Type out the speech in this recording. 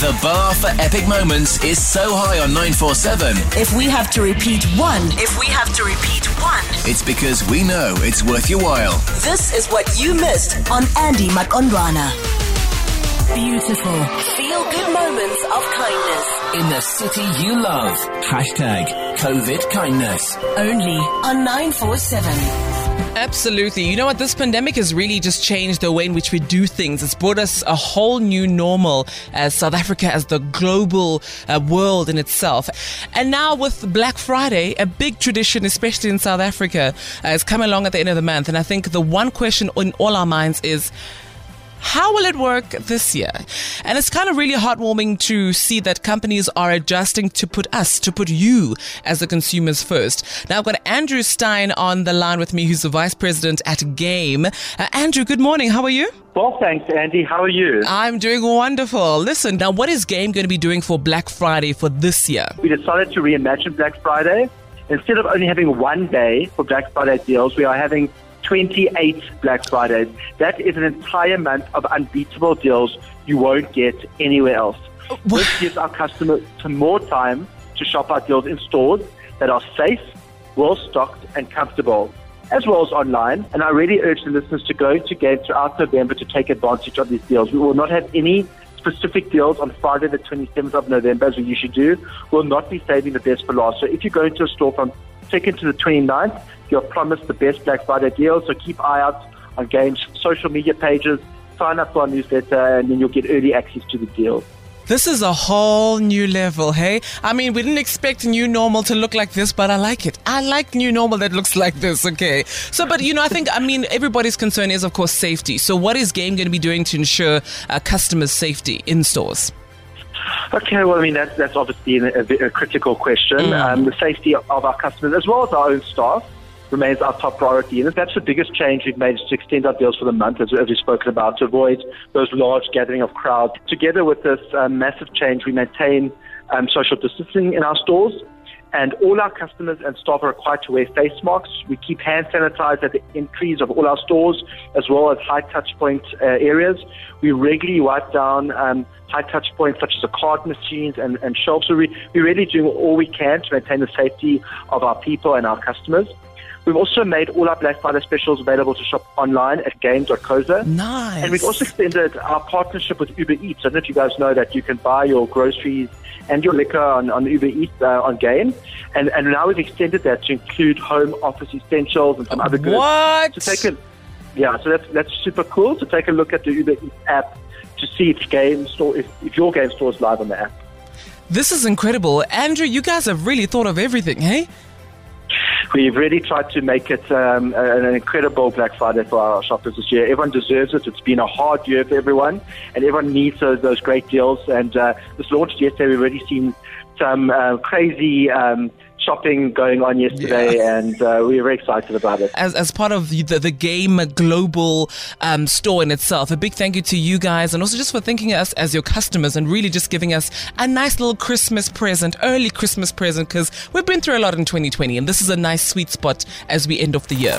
The bar for epic moments is so high on 947, If we have to repeat one, if we have to repeat one, it's because we know it's worth your while. this is what you missed on Andy Maqondwana. Beautiful. Feel good moments of kindness. In the city you love. Hashtag COVID kindness. Only on 947. Absolutely. You know what? This pandemic has really just changed the way in which we do things. It's brought us a whole new normal as South Africa, as the global uh, world in itself. And now with Black Friday, a big tradition, especially in South Africa, uh, is coming along at the end of the month. And I think the one question in all our minds is, how will it work this year? And it's kind of really heartwarming to see that companies are adjusting to put us, to put you as the consumers first. Now I've got Andrew Stein on the line with me, who's the vice president at Game. Uh, Andrew, good morning. How are you? Well, thanks, Andy. How are you? I'm doing wonderful. Listen, now what is Game going to be doing for Black Friday for this year? We decided to reimagine Black Friday. Instead of only having one day for Black Friday deals, we are having 28 Black Fridays. That is an entire month of unbeatable deals you won't get anywhere else. Uh, this gives our customers some more time to shop our deals in stores that are safe, well stocked, and comfortable, as well as online. And I really urge the listeners to go to Game throughout November to take advantage of these deals. We will not have any specific deals on Friday, the 27th of November, as we usually do. We'll not be saving the best for last. So if you go into a store from 2nd to the 29th, you're promised the best Black Friday deals. So keep eye out on Game's social media pages, sign up for our newsletter, and then you'll get early access to the deals. This is a whole new level, hey? I mean, we didn't expect new normal to look like this, but I like it. I like new normal that looks like this, okay? So, but you know, I think, I mean, everybody's concern is, of course, safety. So, what is Game going to be doing to ensure uh, customers' safety in stores? Okay, well, I mean, that's, that's obviously a, a, critical question. Um, the safety of our customers, as well as our own staff, remains our top priority. And that's the biggest change we've made to extend our deals for the month, as, as we've spoken about, to avoid those large gathering of crowds. Together with this um, massive change, we maintain um, social distancing in our stores. And all our customers and staff are required to wear face masks. We keep hand sanitizer at the entries of all our stores, as well as high touch point uh, areas. We regularly wipe down um, high touch points such as the card machines and, and shelves. So we, we're really doing all we can to maintain the safety of our people and our customers. We've also made all our Black Friday specials available to shop online at games.coza. Nice. And we've also extended our partnership with Uber Eats. I don't know if you guys know that you can buy your groceries and your liquor on, on Uber Eats uh, on Game. And, and now we've extended that to include home office essentials and some other goods. What? So take a, yeah, so that's, that's super cool. So take a look at the Uber Eats app to see if game store if, if your game store is live on the app. This is incredible. Andrew, you guys have really thought of everything, hey? We've really tried to make it um, an incredible Black Friday for our shoppers this year. Everyone deserves it. It's been a hard year for everyone, and everyone needs those, those great deals. And uh, this launched yesterday. We've already seen some uh, crazy um, shopping going on yesterday, Yeah. and uh, we're very excited about it. as, as part of the, the, the game global um, store in itself. A big thank you to you guys and also just for thinking of us as your customers and really just giving us a nice little Christmas present, early Christmas present, because we've been through a lot in 2020 and this is a nice sweet spot as we end off the year.